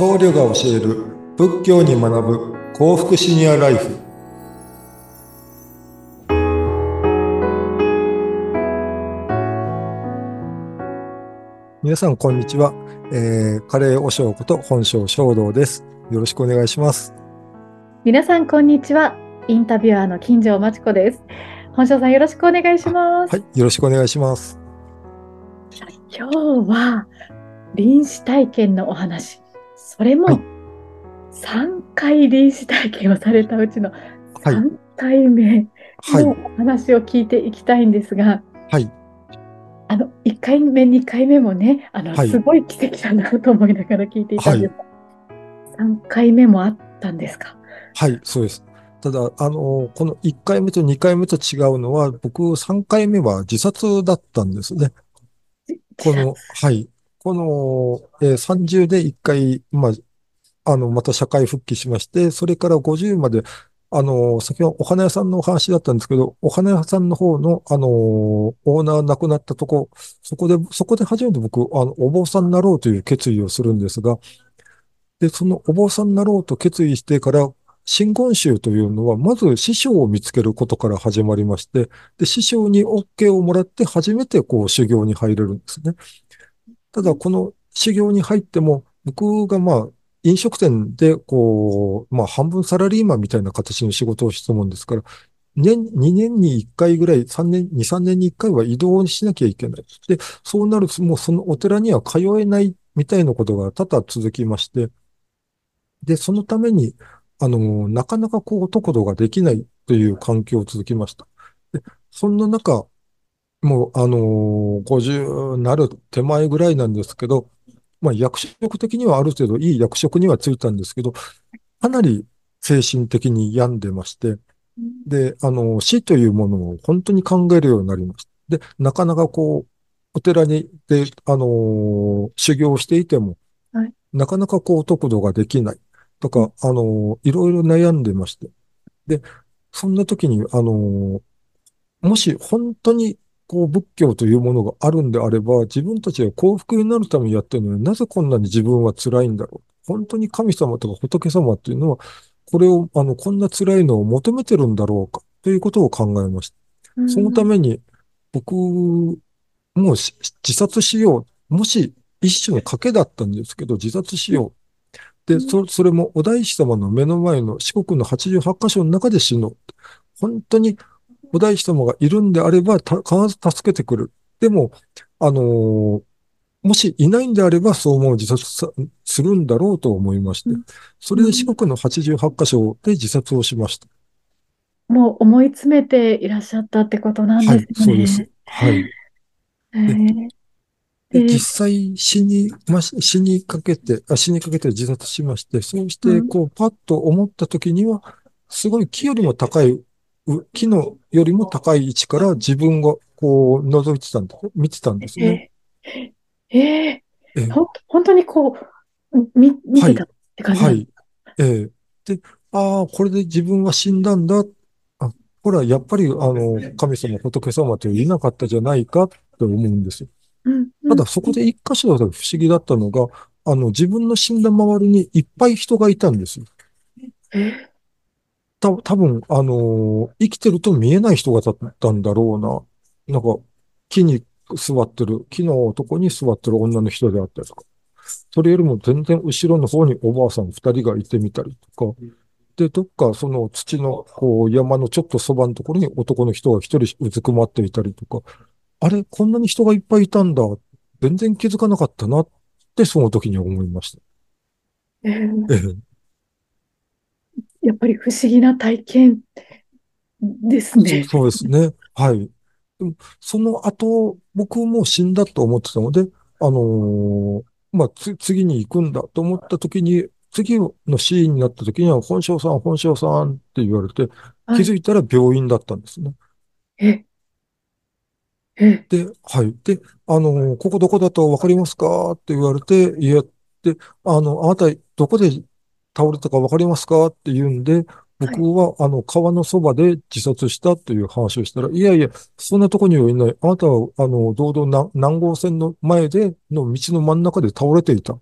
僧侶が教える仏教に学ぶ幸福シニアライフ。皆さんこんにちは、えー、カレーお正こと本性衝動です。よろしくお願いします。皆さんこんにちは。インタビュアーの金城真知子です。本性さんよろしくお願いします。はいよろしくお願いします。今日は臨死体験のお話それも3回臨死体験をされたうちの3回目の話を聞いていきたいんですが、はい。あの、1回目、2回目もね、あの、はい、すごい奇跡だなと思いながら聞いていたんですが、はい、3回目もあったんですか？はい、そうです。ただ、あの、この1回目と2回目と違うのは、僕3回目は自殺だったんですね。この、はい。この、えー、30で1回、まあ、あの、また社会復帰しまして、それから50まで、あの、先ほどお花屋さんのお話だったんですけど、お花屋さんの方の、あの、オーナー亡くなったとこ、そこで、そこで初めて僕、あの、お坊さんになろうという決意をするんですが、で、そのお坊さんになろうと決意してから、真言宗というのは、まず師匠を見つけることから始まりまして、で、師匠に OK をもらって初めてこう修行に入れるんですね。ただ、この修行に入っても、僕がまあ、飲食店で、こう、まあ、半分サラリーマンみたいな形の仕事をしたもんですから、年、2年に1回ぐらい、3年、2、3年に1回は移動しなきゃいけない。で、そうなると、もうそのお寺には通えないみたいなことが多々続きまして、で、そのために、あの、なかなかこう、とことができないという環境を続きました。で、そんな中、もう、あのー、50なる手前ぐらいなんですけど、まあ、役職的にはある程度いい役職にはついたんですけど、かなり精神的に病んでまして、で、あの、死というものを本当に考えるようになりました。で、なかなかこう、お寺に、で、あのー、修行していても、はい、なかなかこう、得度ができない。とか、あのー、いろいろ悩んでまして。で、そんな時に、あのー、もし本当にこう仏教というものがあるんであれば、自分たちが幸福になるためにやってるのになぜこんなに自分は辛いんだろう。本当に神様とか仏様っていうのは、これを、あの、こんな辛いのを求めてるんだろうか、ということを考えました。そのために、僕、もう自殺しよう。もし、一種の賭けだったんですけど、自殺しよう。で、そそれもお大師様の目の前の四国の88箇所の中で死のう。本当にお大師様がいるんであれば、必ず助けてくる。でも、あのー、もしいないんであれば、そう思う自殺するんだろうと思いまして、それで四国の88箇所で自殺をしました。もう思い詰めていらっしゃったってことなんですね。はい、そうです。はい。で実際死に、ま、死にかけてあ、死にかけて自殺しまして、そうして、こう、パッと思った時には、すごい木よりも高い木のよりも高い位置から自分がこう覗いてたんだ、見てたんですね。えー、えー、えー、本当にこう、見、見てたって感じはい。はい。えー、で、ああ、これで自分は死んだんだ。あ、ほら、やっぱり、あの、神様、仏様といなかったじゃないかって思うんですよ。うんうん、ただ、そこで一箇所だと不思議だったのが、あの、自分の死んだ周りにいっぱい人がいたんですよ。えた、多分、あのー、生きてると見えない人がだったんだろうな。なんか、木に座ってる、木のとこに座ってる女の人であったりとか。それよりも全然後ろの方におばあさん二人がいてみたりとか。で、どっかその土のこう山のちょっとそばのところに男の人が一人うずくまっていたりとか。あれ、こんなに人がいっぱいいたんだ。全然気づかなかったなってその時に思いました。えー、やっぱり不思議な体験ですね。そうですね。はい。その後、僕も死んだと思ってたので、あのー、まあ、つ、次に行くんだと思った時に、次のシーンになった時には、本性さん、本性さんって言われて、気づいたら病院だったんですね。ええで、はい。で、あのー、ここどこだとわかりますか？って言われて、いや、で、あの、あなたどこで倒れたかわかりますか？って言うんで、僕は、あの、川のそばで自殺したという話をしたら、いやいや、そんなとこにはいない。あなたは、あの、堂々な南郷線の前で、の道の真ん中で倒れていた。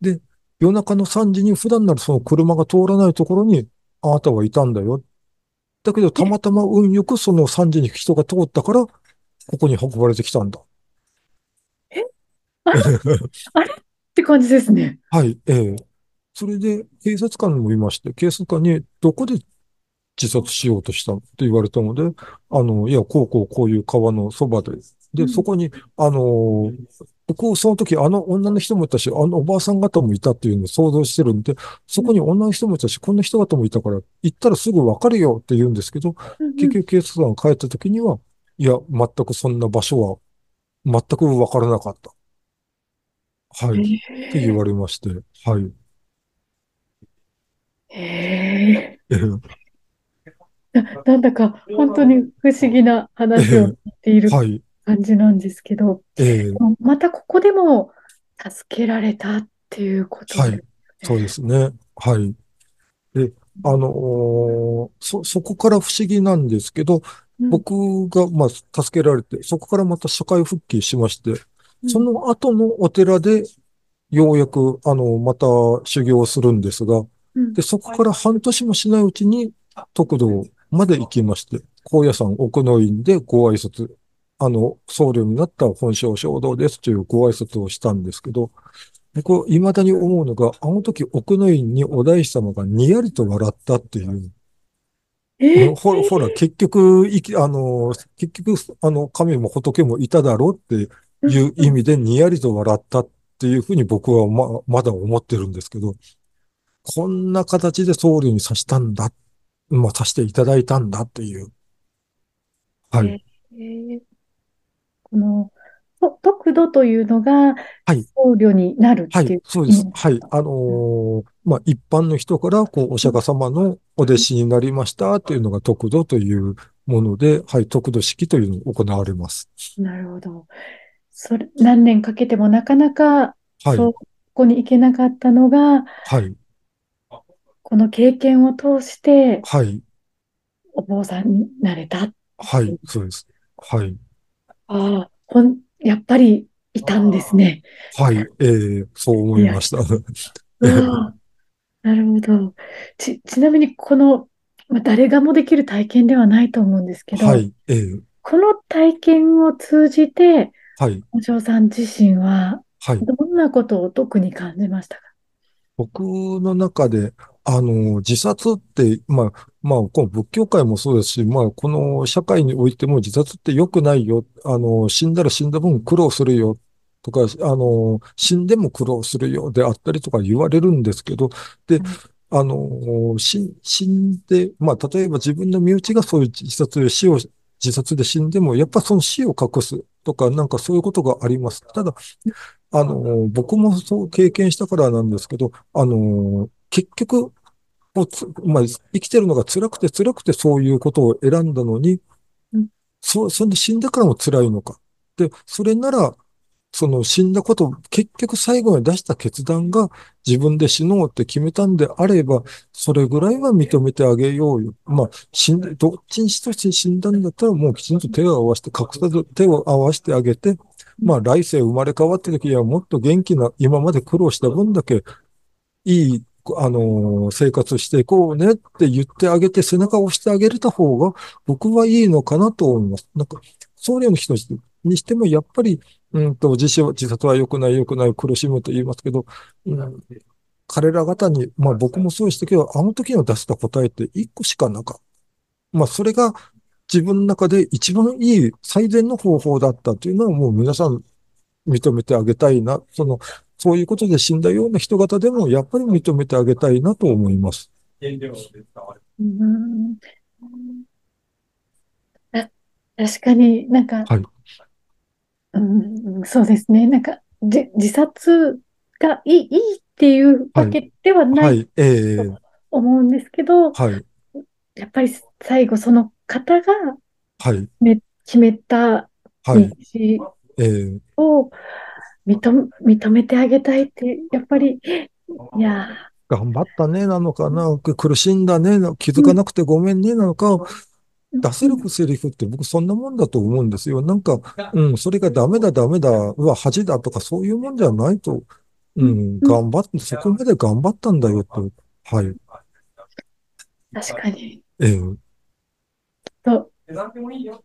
で、夜中の3時に普段ならその車が通らないところにあなたはいたんだよ。だけどたまたま運よくその3時に人が通ったから、ここに運ばれてきたんだ。え？あれ？あれ？って感じですね。はい、ええそれで警察官もいまして、警察官にどこで自殺しようとしたって言われたので、あの、いや、こうこうこういう川のそばで、で、うんそこに、あの、僕、その時、あの女の人もいたし、あのおばあさん方もいたっていうのを想像してるんで、そこに女の人もいたし、こんな人方もいたから、行ったらすぐわかるよって言うんですけど、うん結局警察官が帰った時には、いや、全くそんな場所は、全くわからなかった。はい。って言われまして、はい。へえ。え ーな、なんだか本当に不思議なえ話を聞ーいているはい。感じなんですけど、えーまたここでも助けられたっていうことではい。そうですね。すね。はい。で、あのーそ、そこから不思議なんですけど、うん、僕が、まあ、助けられて、そこからまた社会復帰しまして、うん、その後のお寺で、ようやく、あの、また修行するんですが、うん。で、そこから半年もしないうちに、徳道まで行きまして、高野山奥の院でご挨拶、あの、僧侶になった本性衝動ですというご挨拶をしたんですけど、僕、未だに思うのが、あの時奥の院にお大師様がにやりと笑ったっていう、うんえほら、ほら、結局、いき、あの、結局、あの、神も仏もいただろうってうんいううん意味でにやりと笑ったっていうふうに僕はま、まだ思ってるんですけど、こんな形で僧侶にさしたんだ、まあ、させていただいたんだっていう。はい。えーこの、と得度というのがはい。僧侶になるはい。っていうそうです。はい。あのーまあ、一般の人から、こう、お釈迦様のお弟子になりましたっていうのが得度というもので、はい。得度式というのを行われます。なるほど。それ、何年かけてもなかなか、はい。そこに行けなかったのが、はい。この経験を通して、はい。お坊さんになれたっはい。そうです。はい。ああ、ほん、やっぱりいたんですね。はい。えー、そう思いました。なるほど。ち、ちなみにこの、まあ、誰がもできる体験ではないと思うんですけど、はい。えー、この体験を通じて、はい。お嬢さん自身は、はい。どんなことを特に感じましたか？僕の中で、あの、自殺って、まあ、まあ、この仏教界もそうですし、まあ、この社会においても自殺って良くないよ。あの、死んだら死んだ分苦労するよ。とか、あの、死んでも苦労するよであったりとか言われるんですけど、で、はいあの、死、死んで、まあ、例えば自分の身内がそういう自殺で死を、自殺で死んでも、やっぱその死を隠すとか、なんかそういうことがあります。ただ、あの、僕もそう経験したからなんですけど、あの、結局、もうつ、まあ、生きてるのが辛くて辛くてそういうことを選んだのに、うんそう、そんで死んでからも辛いのか。で、それなら、その死んだことを結局最後に出した決断が自分で死のうって決めたんであれば、それぐらいは認めてあげようよ。まあ、死んで、どっちにしとして死んだんだったらもうきちんと手を合わせて、隠さず手を合わせてあげて、まあ来世生まれ変わってる時はもっと元気な、今まで苦労した分だけいい、あの生活していこうねって言ってあげて背中を押してあげれた方が僕はいいのかなと思います。なんか、僧侶の人にしてもやっぱり、うんと、自死は、自殺は良くない良くない苦しむと言いますけど、うん、彼ら方に、まあ僕もそうでしたけど、あの時の出した答えって一個しかなかった。まあそれが自分の中で一番いい最善の方法だったというのはもう皆さん認めてあげたいな。その、そういうことで死んだような人型でもやっぱり認めてあげたいなと思います。うんあ確かになんか、はい。うん、そうですね。なんか、じ、自殺がいい、いいっていうわはい。けではないはい。えとえ思うんですけど、はい。やっぱり最後その方がはい。め決めた道はい。ええを認め、認めてあげたいって、やっぱり、いや頑張ったね、なのかな、苦しんだね、気づかなくてごめんね、なのか、うん、出せるうんセリフって僕そんなもんだと思うんですよ。なんか、うん、それがダメだ、ダメだ、うわ、恥だとかそういうもんじゃないとうん、頑張って、そこまで頑張ったんだよと。はい。確かに。ええと、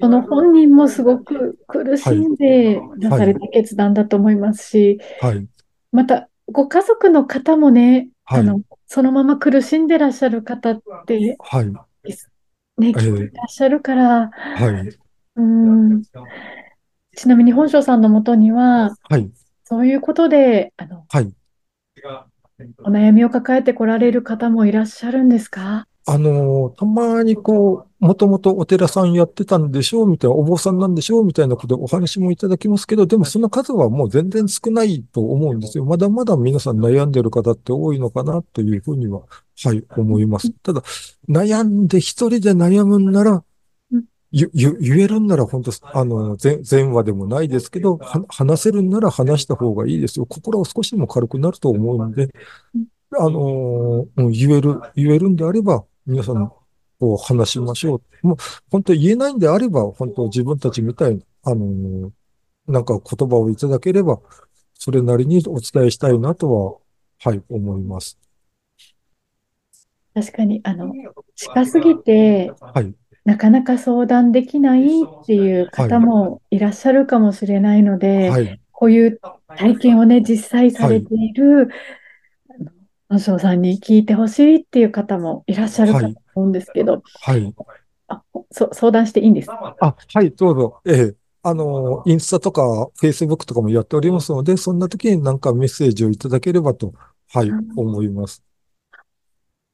その本人もすごく苦しんでなされた決断だと思いますし、はい。また、ご家族の方もね、はいあの、そのまま苦しんでらっしゃる方って、はい。ね、えきっといらっしゃるから、はい。うん、ちなみに本庄さんのもとには、はい。そういうことで、あの、はい。お悩みを抱えてこられる方もいらっしゃるんですか？あの、たまにこう、もともとお寺さんやってたんでしょうみたいな、お坊さんなんでしょうみたいなことでお話もいただきますけど、でもその数はもう全然少ないと思うんですよ。まだまだ皆さん悩んでる方って多いのかなというふうには、はい、思います。ただ、悩んで一人で悩むんならうん、ゆ、ゆ、言えるんなら本当、あの、前、前話でもないですけど、は話せるんなら話した方がいいですよ。心は少しでも軽くなると思うので、あの言える、言えるんであれば、皆さん、こう話しましょう。もう、本当言えないんであれば、本当自分たちみたいな、あのーなんか言葉をいただければ、それなりにお伝えしたいなとは、はい、思います。確かに、あの、近すぎて、はい、なかなか相談できないっていう方もいらっしゃるかもしれないので、はい、こういう体験をね、実際されている、あの本庄さんに聞いてほしいっていう方もいらっしゃるかと思うんですけど、はい。あ、そ、相談していいんです？かあ、はい、どうぞ。ええ。あのーインスタとか、フェイスブックとかもやっておりますので、そんな時になんかメッセージをいただければと、はい、思います。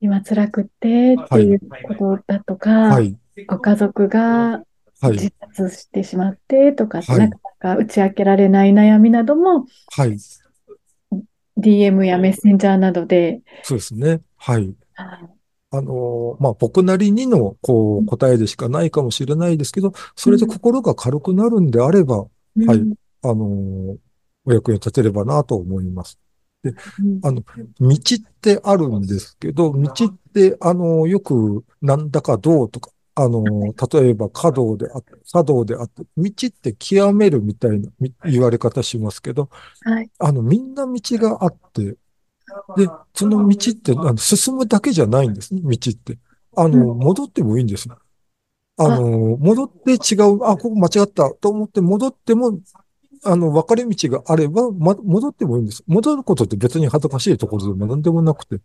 今辛くってっていうことだとか、はい、ご家族がはい、自殺してしまってとかはいなかなか打ち明けられない悩みなども、はい。DM やメッセンジャーなどで、そうですね。はい。ああの、まあ、僕なりにの、こう、答えでしかないかもしれないですけど、それで心が軽くなるんであれば、うん。はい。あの、お役に立てればなと思います。うん。あの、道ってあるんですけど、道って、あの、よく、なんだかどうとか、あの、例えば、華道であって、茶道であって、道って極めるみたいなみ言われ方しますけど、はい。あの、みんな道があって、で、その道って、あの、進むだけじゃないんですね、道って。あの、う戻ってもいいんですよ。あの、戻って違う、あ、ここ間違ったと思って戻っても、あの、分かれ道があれば、ま、戻ってもいいんです。戻ることって別に恥ずかしいところでも何でもなくて、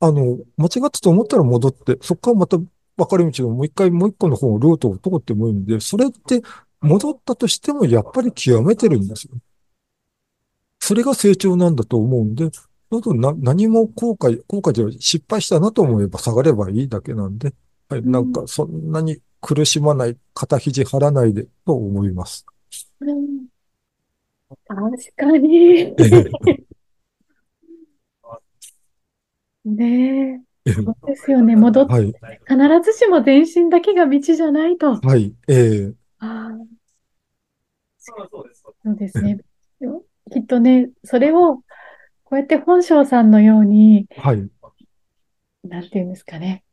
あの、間違ったと思ったら戻って、そこからまた分かれ道のもう一回もう一個の方のルートを通ってもいいんで、それって戻ったとしてもやっぱり極めてるんですよ。それが成長なんだと思うんで、どうぞな何も後悔、後悔で失敗したなと思えば下がればいいだけなんで、はい、うんなんかそんなに苦しまない、肩肘張らないでと思います。うん確かに。ねえ、そうですよね。戻っはい、必ずしも前進だけが道じゃないと。はい、ええ。ああ、そうです。ね。きっとね、それを、こうやって本庄さんのように、はい、なんていうんですかね、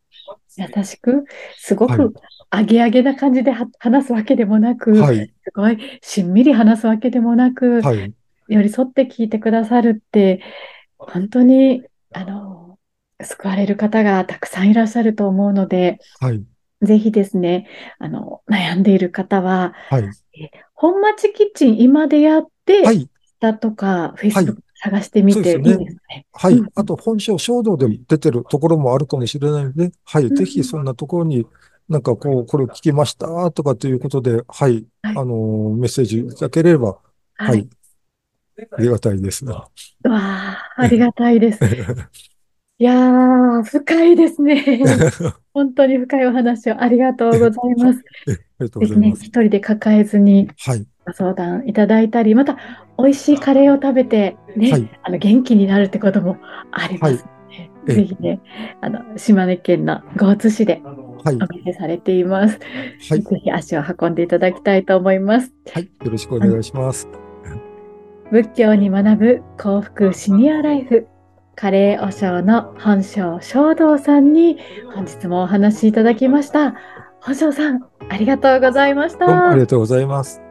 優しく、すごはい。くアゲアゲな感じでは話すわけでもなく、はい、すごいしんみり話すわけでもなく、はい、寄り添って聞いてくださるって、本当に、あの、救われる方がたくさんいらっしゃると思うので、はい、ぜひですね、あの、悩んでいる方は、はい、本町キッチン今でやって、はい、インスタとか、フェイスはいブック探してみていいですね。はいうん。あと、本省衝動でも出てるところもあるかもしれないので、はい。うんぜひ、そんなところに、なんかこう、これを聞きましたとかということで、はい。はいあのー、メッセージいただければ、ははいい。。ありがたいです。わあ、ありがたいです。いやー、深いですね。本当に深いお話を ありがとうございます。ぜひね。一人で抱えずにはい。ご相談いただいたり、また、美味しいカレーを食べて、ね、はいあの、元気になるってこともありますので、ええぜひね、あの、島根県の江津市ではい。お店されています。はい。ぜひ足を運んでいただきたいと思います。はい。よろしくお願いします。仏教に学ぶ幸福シニアライフ。カレーお尚の本庄正道さんに本日もお話しいただきました。本庄さん、ありがとうございました。どうもありがとうございます。